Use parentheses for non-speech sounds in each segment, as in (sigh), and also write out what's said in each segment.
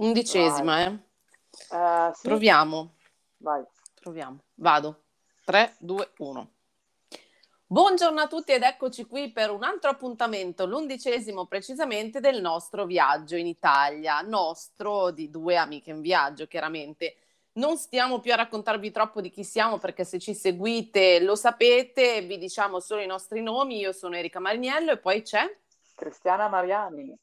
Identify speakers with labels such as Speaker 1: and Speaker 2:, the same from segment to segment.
Speaker 1: Undicesima, eh.
Speaker 2: Eh, sì,
Speaker 1: Proviamo,
Speaker 2: vai.
Speaker 1: proviamo. Vado. 3, 2, 1. Buongiorno a tutti ed eccoci qui per un altro appuntamento, l'undicesimo precisamente del nostro viaggio in Italia, nostro di due amiche in viaggio, chiaramente. Non stiamo più a raccontarvi troppo di chi siamo perché se ci seguite lo sapete, vi diciamo solo i nostri nomi, io sono Erika Mariniello e poi c'è...
Speaker 2: Cristiana Mariani.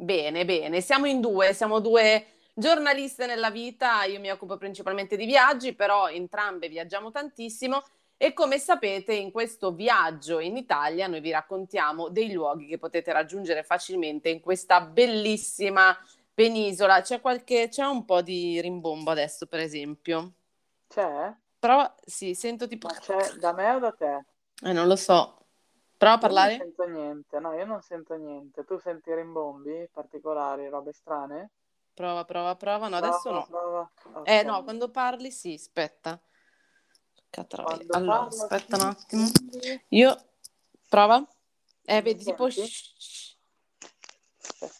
Speaker 1: Bene, bene, siamo in due, siamo due giornaliste nella vita, io mi occupo principalmente di viaggi, però entrambe viaggiamo tantissimo e come sapete in questo viaggio in Italia noi vi raccontiamo dei luoghi che potete raggiungere facilmente in questa bellissima penisola. C'è qualche, c'è un po' di rimbombo adesso, per esempio.
Speaker 2: C'è?
Speaker 1: Però sì, sento tipo...
Speaker 2: Ma c'è da me o da te?
Speaker 1: Eh, non lo so. Prova a
Speaker 2: Io non
Speaker 1: parlare?
Speaker 2: sento niente, no, io non sento niente. Tu senti rimbombi particolari, robe strane?
Speaker 1: Prova, prova, prova. No, adesso
Speaker 2: Prova,
Speaker 1: no.
Speaker 2: prova.
Speaker 1: Eh
Speaker 2: Ok.
Speaker 1: no, quando parli sì, aspetta. Allora,
Speaker 2: parlo
Speaker 1: aspetta un attimo. Io prova. Eh, vedi tipo.
Speaker 2: Aspetta,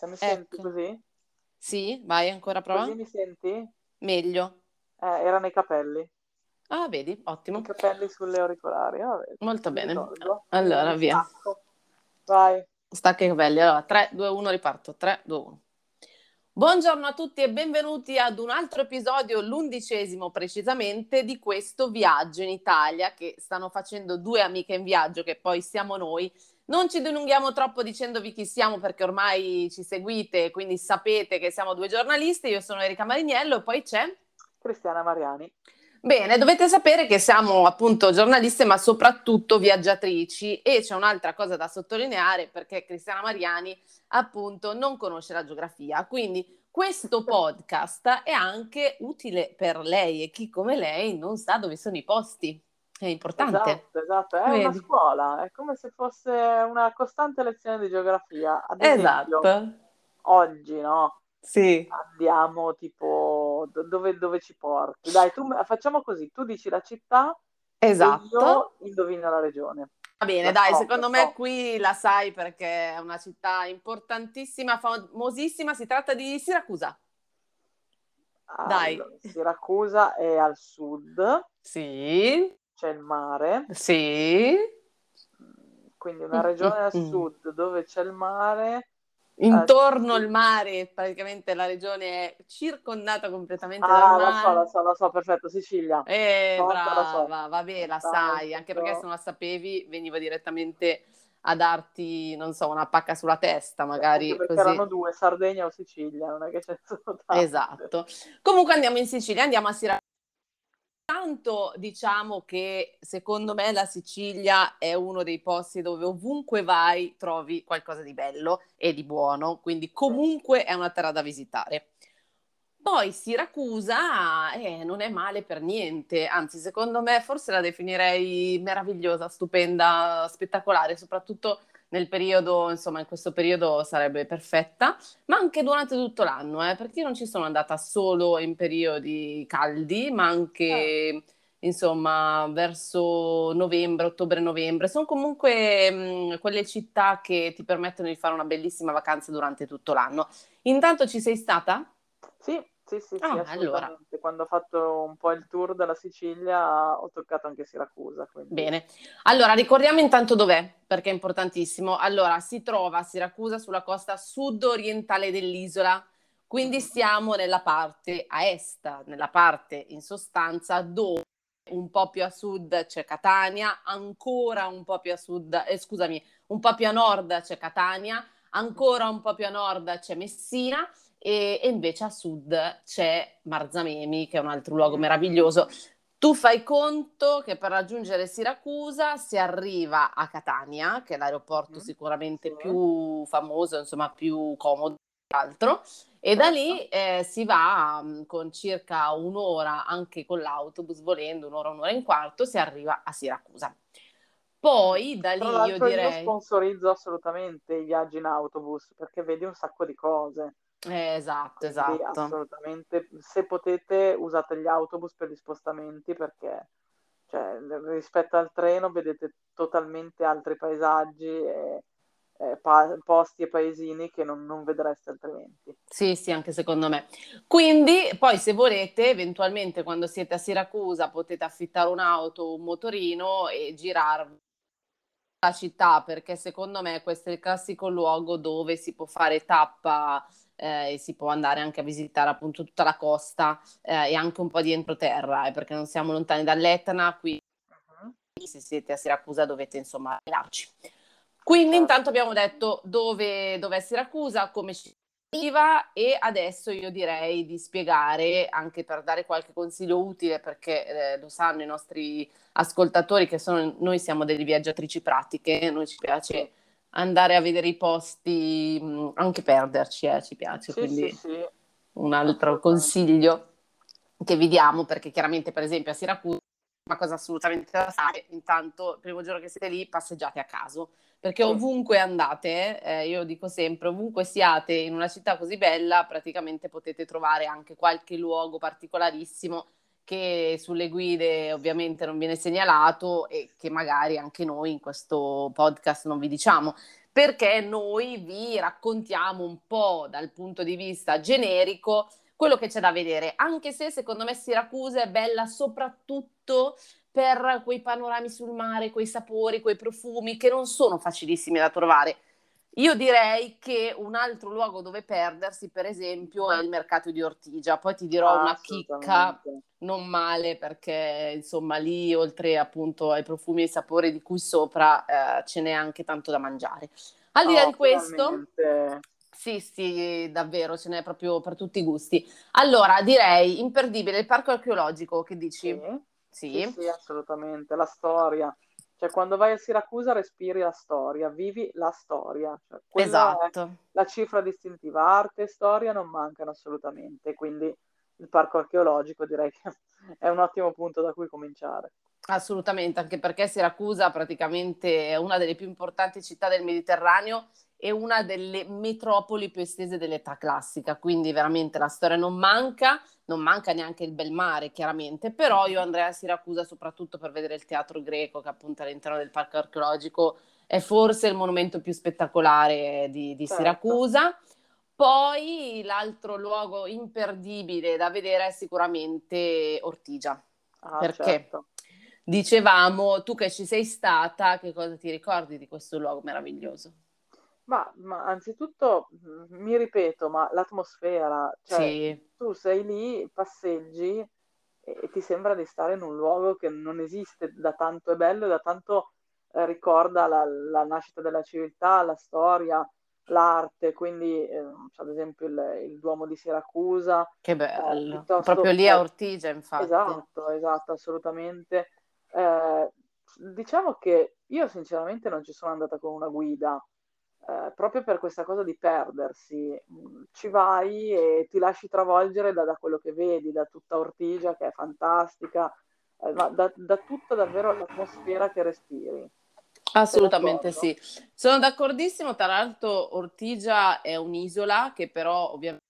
Speaker 2: mi senti
Speaker 1: Ecco.
Speaker 2: così?
Speaker 1: Sì, vai ancora prova.
Speaker 2: Così mi senti?
Speaker 1: Meglio.
Speaker 2: Eh, erano i capelli.
Speaker 1: Ah, vedi,
Speaker 2: I
Speaker 1: ottimo.
Speaker 2: capelli sulle auricolari. Vabbè,
Speaker 1: Molto bene.
Speaker 2: risolvo.
Speaker 1: Allora, via.
Speaker 2: stacco. Vai.
Speaker 1: Stacca i capelli. Allora, 3, 2, 1, riparto. 3, 2, 1. Buongiorno a tutti e benvenuti ad un altro episodio, l'undicesimo precisamente, di questo viaggio in Italia che stanno facendo due amiche in viaggio, che poi siamo noi. Non ci dilunghiamo troppo dicendovi chi siamo perché ormai ci seguite, quindi sapete che siamo due giornalisti. Io sono Erika Mariniello e poi c'è...
Speaker 2: Cristiana Mariani.
Speaker 1: Bene, dovete sapere che siamo appunto giornaliste, ma soprattutto viaggiatrici e c'è un'altra cosa da sottolineare perché Cristiana Mariani appunto non conosce la geografia, quindi questo podcast è anche utile per lei e chi come lei non sa dove sono i posti. È importante.
Speaker 2: Esatto, esatto, è una
Speaker 1: Vedi?
Speaker 2: scuola, è come se fosse una costante lezione di geografia. Ad esempio,
Speaker 1: Esatto.
Speaker 2: oggi, no?
Speaker 1: Sì.
Speaker 2: Andiamo tipo do- dove, dove ci porti? Dai, tu facciamo così, tu dici la città e
Speaker 1: Esatto.
Speaker 2: io indovino la regione.
Speaker 1: Va bene,
Speaker 2: La
Speaker 1: dai,
Speaker 2: so,
Speaker 1: secondo me
Speaker 2: so.
Speaker 1: qui la sai perché è una città importantissima, famosissima, si tratta di Siracusa. Dai.
Speaker 2: Allora, Siracusa è al sud,
Speaker 1: Sì,
Speaker 2: c'è il mare,
Speaker 1: sì.
Speaker 2: quindi una
Speaker 1: Mm,
Speaker 2: regione al
Speaker 1: mm, mm.
Speaker 2: sud dove c'è il mare.
Speaker 1: Intorno
Speaker 2: Eh,
Speaker 1: al mare, praticamente la regione è circondata completamente
Speaker 2: Ah,
Speaker 1: dal
Speaker 2: la so, la
Speaker 1: mare.
Speaker 2: so, la so, perfetto, Sicilia.
Speaker 1: Eh,
Speaker 2: Forza, la so.
Speaker 1: brava, vabbè, la
Speaker 2: Dai,
Speaker 1: sai, anche perché se
Speaker 2: so.
Speaker 1: non la sapevi veniva direttamente a darti, non so, una pacca sulla testa, magari
Speaker 2: perché
Speaker 1: così.
Speaker 2: erano due, Sardegna o Sicilia, non è che ce ne sono tante.
Speaker 1: Esatto. Comunque andiamo in Sicilia, andiamo a Siracusa. Tanto diciamo che secondo me la Sicilia è uno dei posti dove ovunque vai trovi qualcosa di bello e di buono, quindi comunque è una terra da visitare. Poi Siracusa eh, non è male per niente, anzi secondo me forse la definirei meravigliosa, stupenda, spettacolare, soprattutto nel periodo, insomma in questo periodo sarebbe perfetta ma anche durante tutto l'anno, eh, perché io non ci sono andata solo in periodi caldi, ma anche insomma verso novembre, ottobre-novembre. Sono comunque mh, quelle città che ti permettono di fare una bellissima vacanza durante tutto l'anno. Intanto ci sei stata?
Speaker 2: Sì, sì, sì, sì,
Speaker 1: Ah, allora.
Speaker 2: Quando ho fatto un po' il tour della Sicilia ho toccato anche Siracusa, quindi
Speaker 1: Bene. Allora, ricordiamo intanto dov'è, perché è importantissimo. Allora, si trova a Siracusa sulla costa sud-orientale dell'isola, quindi
Speaker 2: Mhm.
Speaker 1: siamo nella parte a est, nella parte in sostanza dove un po' più a sud c'è Catania, ancora un po' più a sud, eh, scusami, un po' più a nord c'è Catania, ancora un po' più a nord c'è Messina e, e invece a sud c'è Marzamemi, che è un altro luogo
Speaker 2: Mm.
Speaker 1: meraviglioso. Tu fai conto che per raggiungere Siracusa si arriva a Catania, che è l'aeroporto
Speaker 2: Mhm,
Speaker 1: sicuramente più famoso, insomma più comodo che altro, e da
Speaker 2: Certo.
Speaker 1: lì eh, si va mh, con circa un'ora, anche con l'autobus, volendo un'ora, un'ora e un quarto, si arriva a Siracusa. Poi da lì io
Speaker 2: l'altro io
Speaker 1: direi...
Speaker 2: sponsorizzo assolutamente i viaggi in autobus perché vedi un sacco di cose.
Speaker 1: Eh, esatto, esatto.
Speaker 2: assolutamente, se potete usate gli autobus per gli spostamenti perché cioè, rispetto al treno vedete totalmente altri paesaggi e, pa- posti e paesini che non, non, vedreste altrimenti.
Speaker 1: Sì, sì, anche secondo me. Quindi, poi se volete, eventualmente quando siete a Siracusa potete affittare un'auto o un motorino e girarvi la città, perché secondo me questo è il classico luogo dove si può fare tappa eh, e si può andare anche a visitare appunto tutta la costa eh, e anche un po' di entroterra, eh, perché non siamo lontani dall'Etna, qui uh-huh. se siete a Siracusa dovete insomma arrivarci. Quindi certo. intanto abbiamo detto dove, dove è Siracusa, come ci arriva e adesso io direi di spiegare anche per dare qualche consiglio utile perché eh, lo sanno i nostri ascoltatori che sono, noi siamo delle viaggiatrici pratiche, noi ci piace andare a vedere i posti, mh, anche perderci, eh, ci piace, sì, quindi sì, sì. un altro consiglio che vi diamo perché chiaramente per esempio a Siracusa una cosa assolutamente da fare, intanto il primo giorno che siete lì passeggiate a caso perché ovunque andate, eh, io dico sempre, ovunque siate in una città così bella, praticamente potete trovare anche qualche luogo particolarissimo che sulle guide ovviamente non viene segnalato e che magari anche noi in questo podcast non vi diciamo, perché noi vi raccontiamo un po' dal punto di vista generico quello che c'è da vedere, anche se secondo me Siracusa è bella soprattutto per quei panorami sul mare, quei sapori, quei profumi che non sono facilissimi da trovare. Io direi che un altro luogo dove perdersi, per esempio, è il mercato di Ortigia. Poi ti dirò ah, una chicca non male perché insomma lì oltre appunto ai profumi e ai sapori di cui sopra eh, ce n'è anche tanto da mangiare. Al di là oh, di questo, sì, sì, davvero ce n'è proprio per tutti i gusti. Allora direi imperdibile il parco archeologico, che dici?
Speaker 2: Sì. Sì. sì, sì, assolutamente. La storia. Cioè, quando vai a Siracusa respiri la storia, vivi la storia. Cioè, esatto. La cifra distintiva, arte e storia non mancano assolutamente, quindi il parco archeologico direi che (laughs) è un ottimo punto da cui cominciare.
Speaker 1: Assolutamente, anche perché Siracusa praticamente è una delle più importanti città del Mediterraneo e una delle metropoli più estese dell'età classica, quindi veramente la storia non manca, non manca neanche il bel mare chiaramente, però io andrei a Siracusa soprattutto per vedere il teatro greco che appunto all'interno del parco archeologico è forse il monumento più spettacolare di, di certo. Siracusa. Poi l'altro luogo imperdibile da vedere è sicuramente Ortigia, ah, perché certo. dicevamo, tu che ci sei stata, che cosa ti ricordi di questo luogo meraviglioso?
Speaker 2: Ma, ma anzitutto mi ripeto, ma l'atmosfera, cioè Sì, tu sei lì, passeggi e, e ti sembra di stare in un luogo che non esiste da tanto è bello e da tanto eh, ricorda la, la nascita della civiltà, la storia, l'arte, quindi eh, ad esempio il, il Duomo di Siracusa,
Speaker 1: che eh, bello. Proprio lì a Ortigia, infatti.
Speaker 2: esatto, esatto, assolutamente. Eh, diciamo che io sinceramente non ci sono andata con una guida, eh, proprio per questa cosa di perdersi. Mm, ci vai e ti lasci travolgere da, da quello che vedi, da tutta Ortigia che è fantastica, eh, ma da, da tutta davvero l'atmosfera che respiri.
Speaker 1: Assolutamente sì, sono d'accordissimo. Tra l'altro, Ortigia è un'isola che però ovviamente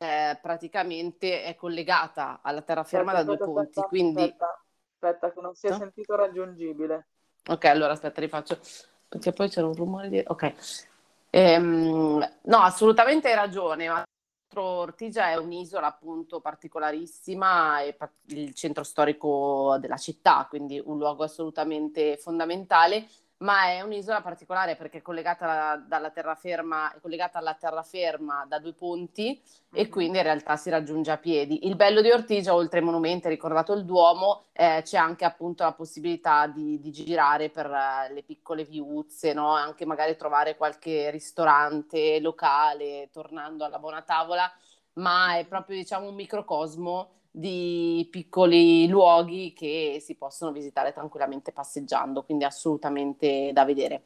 Speaker 1: eh, praticamente è collegata alla terraferma aspetta, da due aspetta, ponti. quindi...
Speaker 2: aspetta, aspetta, che non sia no? sentito raggiungibile.
Speaker 1: Ok, allora aspetta, rifaccio, perché poi c'era un rumore di... Ok. Ehm, no, assolutamente hai ragione, ma Ortigia è un'isola appunto particolarissima, è il centro storico della città, quindi un luogo assolutamente fondamentale ma è un'isola particolare perché è collegata dalla terraferma, è collegata alla terraferma da due ponti mm-hmm. e quindi in realtà si raggiunge a piedi. Il bello di Ortigia, oltre ai monumenti, ricordato il Duomo, eh, c'è anche appunto la possibilità di, di girare per uh, le piccole viuzze, no? anche magari trovare qualche ristorante locale, tornando alla buona tavola, ma è proprio diciamo un microcosmo di piccoli luoghi che si possono visitare tranquillamente passeggiando, quindi assolutamente da vedere.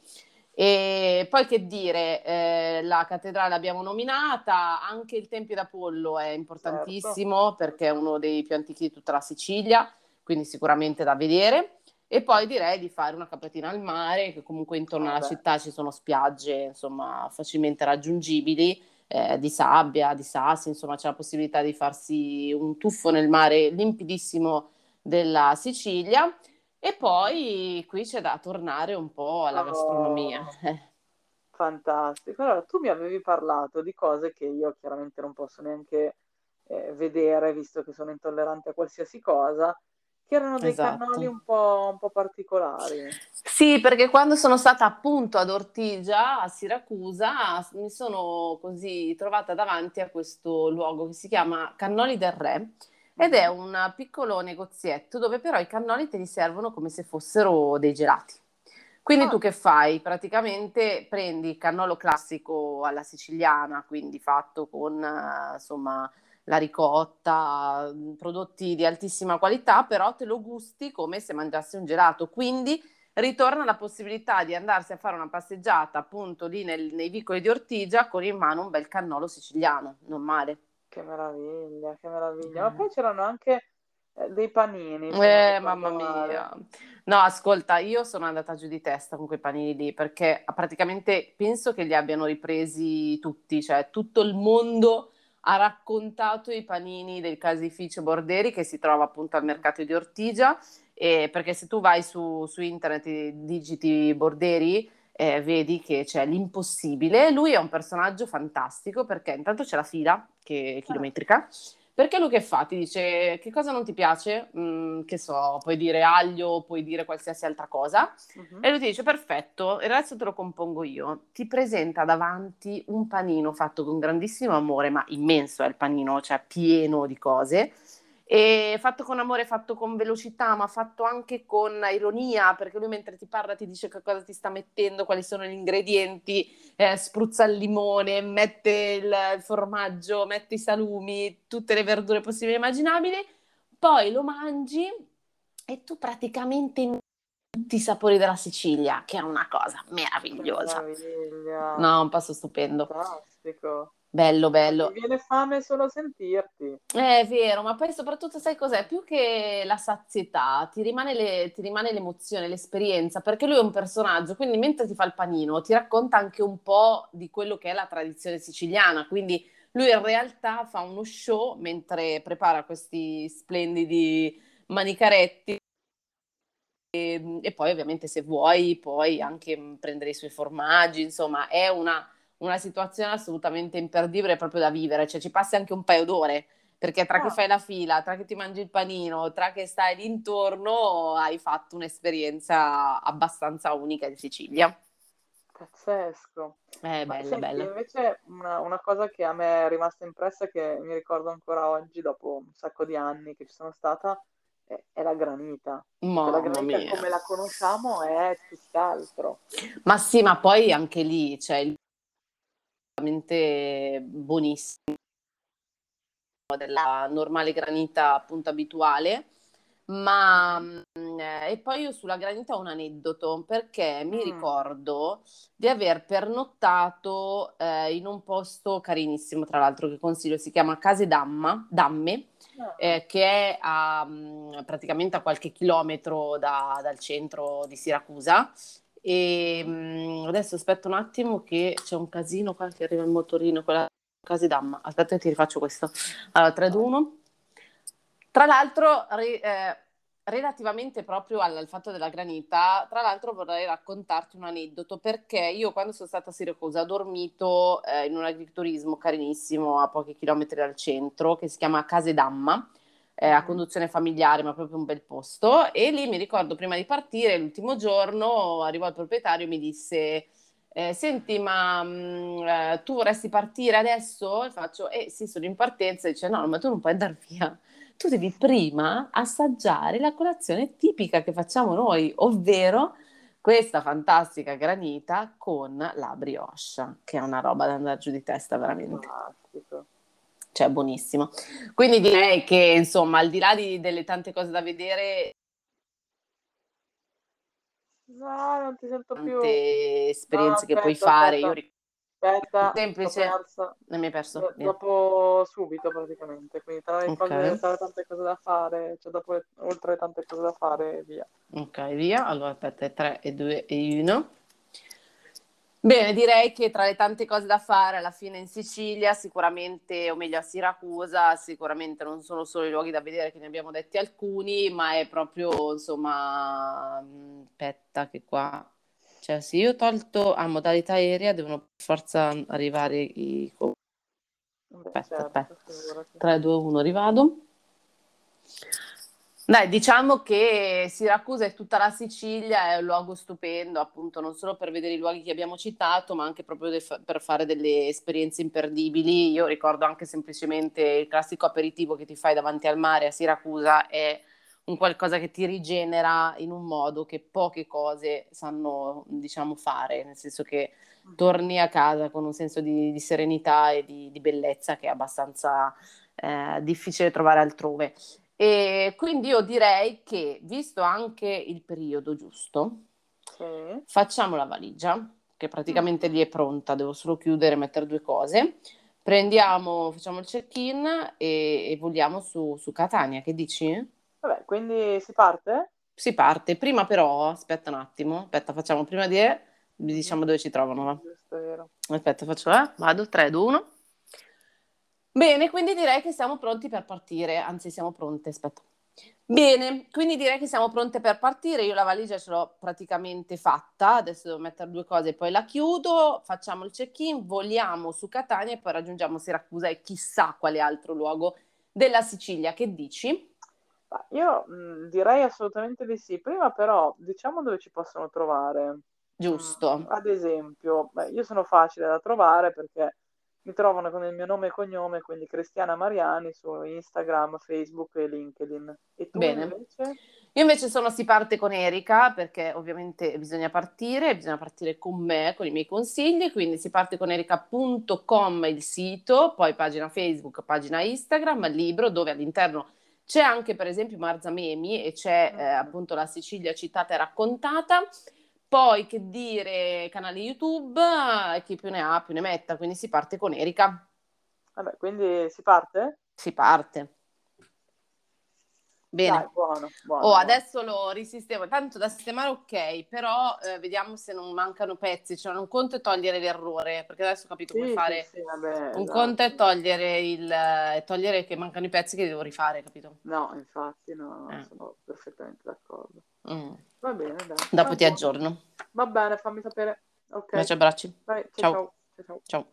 Speaker 1: E poi che dire, eh, la cattedrale l'abbiamo nominata, anche il Tempio d'Apollo è importantissimo certo. perché è uno dei più antichi di tutta la Sicilia, quindi sicuramente da vedere. E poi direi di fare una capatina al mare, che comunque intorno alla città ci sono spiagge, insomma, facilmente raggiungibili eh, di sabbia, di sassi, insomma c'è la possibilità di farsi un tuffo nel mare limpidissimo della Sicilia. E poi qui c'è da tornare un po' alla oh, gastronomia. (laughs)
Speaker 2: Fantastico. Allora, tu mi avevi parlato di cose che io chiaramente non posso neanche eh, vedere, visto che sono intollerante a qualsiasi cosa, che erano dei esatto. cannoli un po', un po' particolari.
Speaker 1: Sì, perché quando sono stata appunto ad Ortigia, a Siracusa, mi sono così trovata davanti a questo luogo che si chiama Cannoli del Re ed è un piccolo negozietto dove però i cannoli te li servono come se fossero dei gelati. Quindi ah. tu che fai? Praticamente prendi il cannolo classico alla siciliana, quindi fatto con insomma la ricotta, mm, prodotti di altissima qualità, però te lo gusti come se mangiassi un gelato. Quindi ritorna la possibilità di andarsi a fare una passeggiata appunto lì nel, nei vicoli di Ortigia con in mano un bel cannolo siciliano, non male.
Speaker 2: Che meraviglia, che meraviglia. Ma poi c'erano anche eh, dei panini.
Speaker 1: Eh, mamma mia. No, ascolta, io sono andata giù di testa con quei panini lì perché praticamente penso che li abbiano ripresi tutti, cioè tutto il mondo ha raccontato i panini del caseificio Borderi che si trova appunto al mercato di Ortigia, eh, perché se tu vai su, su internet e digiti Borderi eh, vedi che c'è l'impossibile. Lui è un personaggio fantastico perché intanto c'è la fila che è ah. chilometrica. Perché lui che fa? Ti dice che cosa non ti piace? Mm, che so, puoi dire aglio, puoi dire qualsiasi altra cosa. Uh-huh. E lui ti dice perfetto, il resto te lo compongo io. Ti presenta davanti un panino fatto con grandissimo amore, ma immenso è il panino, cioè pieno di cose e fatto con amore, fatto con velocità, ma fatto anche con ironia, perché lui mentre ti parla ti dice che cosa ti sta mettendo, quali sono gli ingredienti, eh, spruzza il limone, mette il, il formaggio, mette i salumi, tutte le verdure possibili e immaginabili, poi lo mangi e tu praticamente tutti i sapori della Sicilia, che è una cosa meravigliosa. Meraviglia. No, un passo stupendo.
Speaker 2: Fantastico.
Speaker 1: Bello, bello.
Speaker 2: Mi viene fame solo a sentirti.
Speaker 1: Eh, è vero, ma poi soprattutto sai cos'è? Più che la sazietà, ti rimane, le, ti rimane l'emozione, l'esperienza, perché lui è un personaggio, quindi mentre ti fa il panino ti racconta anche un po' di quello che è la tradizione siciliana, quindi lui in realtà fa uno show mentre prepara questi splendidi manicaretti e, e poi ovviamente se vuoi puoi anche prendere i suoi formaggi, insomma è una una situazione assolutamente imperdibile proprio da vivere, cioè ci passi anche un paio d'ore, perché tra oh. che ah. fai la fila, tra che ti mangi il panino, tra che stai lì intorno, hai fatto un'esperienza abbastanza unica di Sicilia.
Speaker 2: Pazzesco.
Speaker 1: Eh, bello, senti, bello.
Speaker 2: Invece una, una, cosa che a me è rimasta impressa, che mi ricordo ancora oggi, dopo un sacco di anni che ci sono stata, è, è la granita.
Speaker 1: Mamma
Speaker 2: la granita
Speaker 1: mia.
Speaker 2: come la conosciamo è tutt'altro.
Speaker 1: Ma sì, ma poi anche lì c'è cioè, il veramente buonissimo della normale granita appunto abituale ma mm, eh, e poi io sulla granita ho un aneddoto perché mi mm. ricordo di aver pernottato eh, in un posto carinissimo tra l'altro che consiglio si chiama Case Damma, Damme ah. eh, che è a, mm, praticamente a qualche chilometro da, dal centro di Siracusa e mh, adesso aspetta un attimo che c'è un casino qua che arriva il motorino, quella casi damma. Aspetta che ti rifaccio questo. Allora, 3, 2, 1. Tra l'altro, re, eh, relativamente proprio al, al, fatto della granita, tra l'altro vorrei raccontarti un aneddoto perché io quando sono stata a Siracusa ho dormito eh, in un agriturismo carinissimo a pochi chilometri dal centro che si chiama Case Damma eh, a conduzione familiare, ma proprio un bel posto. E lì mi ricordo prima di partire, l'ultimo giorno, arrivò il proprietario e mi disse: eh, Senti, ma mh, mm, eh, tu vorresti partire adesso? E faccio: Eh sì, sono in partenza. E dice: No, ma tu non puoi andare via. Tu devi prima assaggiare la colazione tipica che facciamo noi, ovvero questa fantastica granita con la brioche, che è una roba da andare giù di testa veramente. Fantastico cioè buonissimo. Quindi direi che insomma, al di là di, delle tante cose da vedere,
Speaker 2: no, non ti sento più.
Speaker 1: Tante esperienze no, aspetta, che puoi fare.
Speaker 2: Aspetta. Io Aspetta,
Speaker 1: semplice. Non mi hai perso.
Speaker 2: Do- dopo subito praticamente, quindi tra le okay. cose, tante cose da fare, cioè dopo oltre tante cose da fare, via.
Speaker 1: Ok, via. Allora aspetta, 3 e 2 e 1. Bene, direi che tra le tante cose da fare alla fine in Sicilia, sicuramente, o meglio a Siracusa, sicuramente non sono solo i luoghi da vedere che ne abbiamo detti alcuni, ma è proprio, insomma, mm, aspetta che qua, cioè se io ho tolto a modalità aerea devono per forza arrivare i... Aspetta, certo, aspetta, 3, 2, 1, rivado. Dai, diciamo che Siracusa e tutta la Sicilia è un luogo stupendo, appunto, non solo per vedere i luoghi che abbiamo citato, ma anche proprio de- per fare delle esperienze imperdibili. Io ricordo anche semplicemente il classico aperitivo che ti fai davanti al mare a Siracusa, è un qualcosa che ti rigenera in un modo che poche cose sanno, diciamo, fare, nel senso che torni a casa con un senso di, di serenità e di, di, bellezza che è abbastanza eh, difficile trovare altrove. E quindi io direi che, visto anche il periodo giusto, sì. facciamo la valigia, che praticamente mm. lì è pronta, devo solo chiudere e mettere due cose. Prendiamo, facciamo il check-in e, e voliamo su, su Catania, che dici?
Speaker 2: Vabbè, quindi si parte?
Speaker 1: Si parte, prima però, aspetta un attimo, aspetta, facciamo prima di... diciamo dove ci trovano, va? Aspetta, faccio, eh? vado, 3, 2, 1. Bene, quindi direi che siamo pronti per partire, anzi siamo pronte, aspetta. Bene, quindi direi che siamo pronte per partire. Io la valigia ce l'ho praticamente fatta, adesso devo mettere due cose e poi la chiudo, facciamo il check-in, voliamo su Catania e poi raggiungiamo Siracusa e chissà quale altro luogo della Sicilia. Che dici?
Speaker 2: Io mh, mm, direi assolutamente di sì. Prima però diciamo dove ci possono trovare.
Speaker 1: Giusto.
Speaker 2: Mm, ad esempio, beh, io sono facile da trovare perché mi trovano con il mio nome e cognome, quindi Cristiana Mariani su Instagram, Facebook e LinkedIn. E tu Bene. invece?
Speaker 1: Io invece sono si parte con Erika perché ovviamente bisogna partire, bisogna partire con me, con i miei consigli, quindi si parte con erika.com il sito, poi pagina Facebook, pagina Instagram, libro dove all'interno c'è anche per esempio Marza Memi e c'è eh, appunto la Sicilia citata e raccontata poi, che dire, canale YouTube, chi più ne ha più ne metta, quindi si parte con Erika.
Speaker 2: Vabbè, quindi si parte?
Speaker 1: Si parte. Bene. Dai, buono, buono, oh, adesso lo risistemo. Tanto da sistemare ok, però eh, vediamo se non mancano pezzi. Cioè, un conto è togliere l'errore, perché adesso ho capito sì, come fare. Sì, sì, vabbè, un no. conto è togliere, il, è togliere che mancano i pezzi che devo rifare, capito?
Speaker 2: No, infatti, no, eh. sono perfettamente d'accordo. Mm. Va bene, dai.
Speaker 1: Dopo Va ti aggiorno.
Speaker 2: Va bene, fammi sapere. Ok.
Speaker 1: Baci abbracci. Vai, ciao. ciao. ciao. ciao.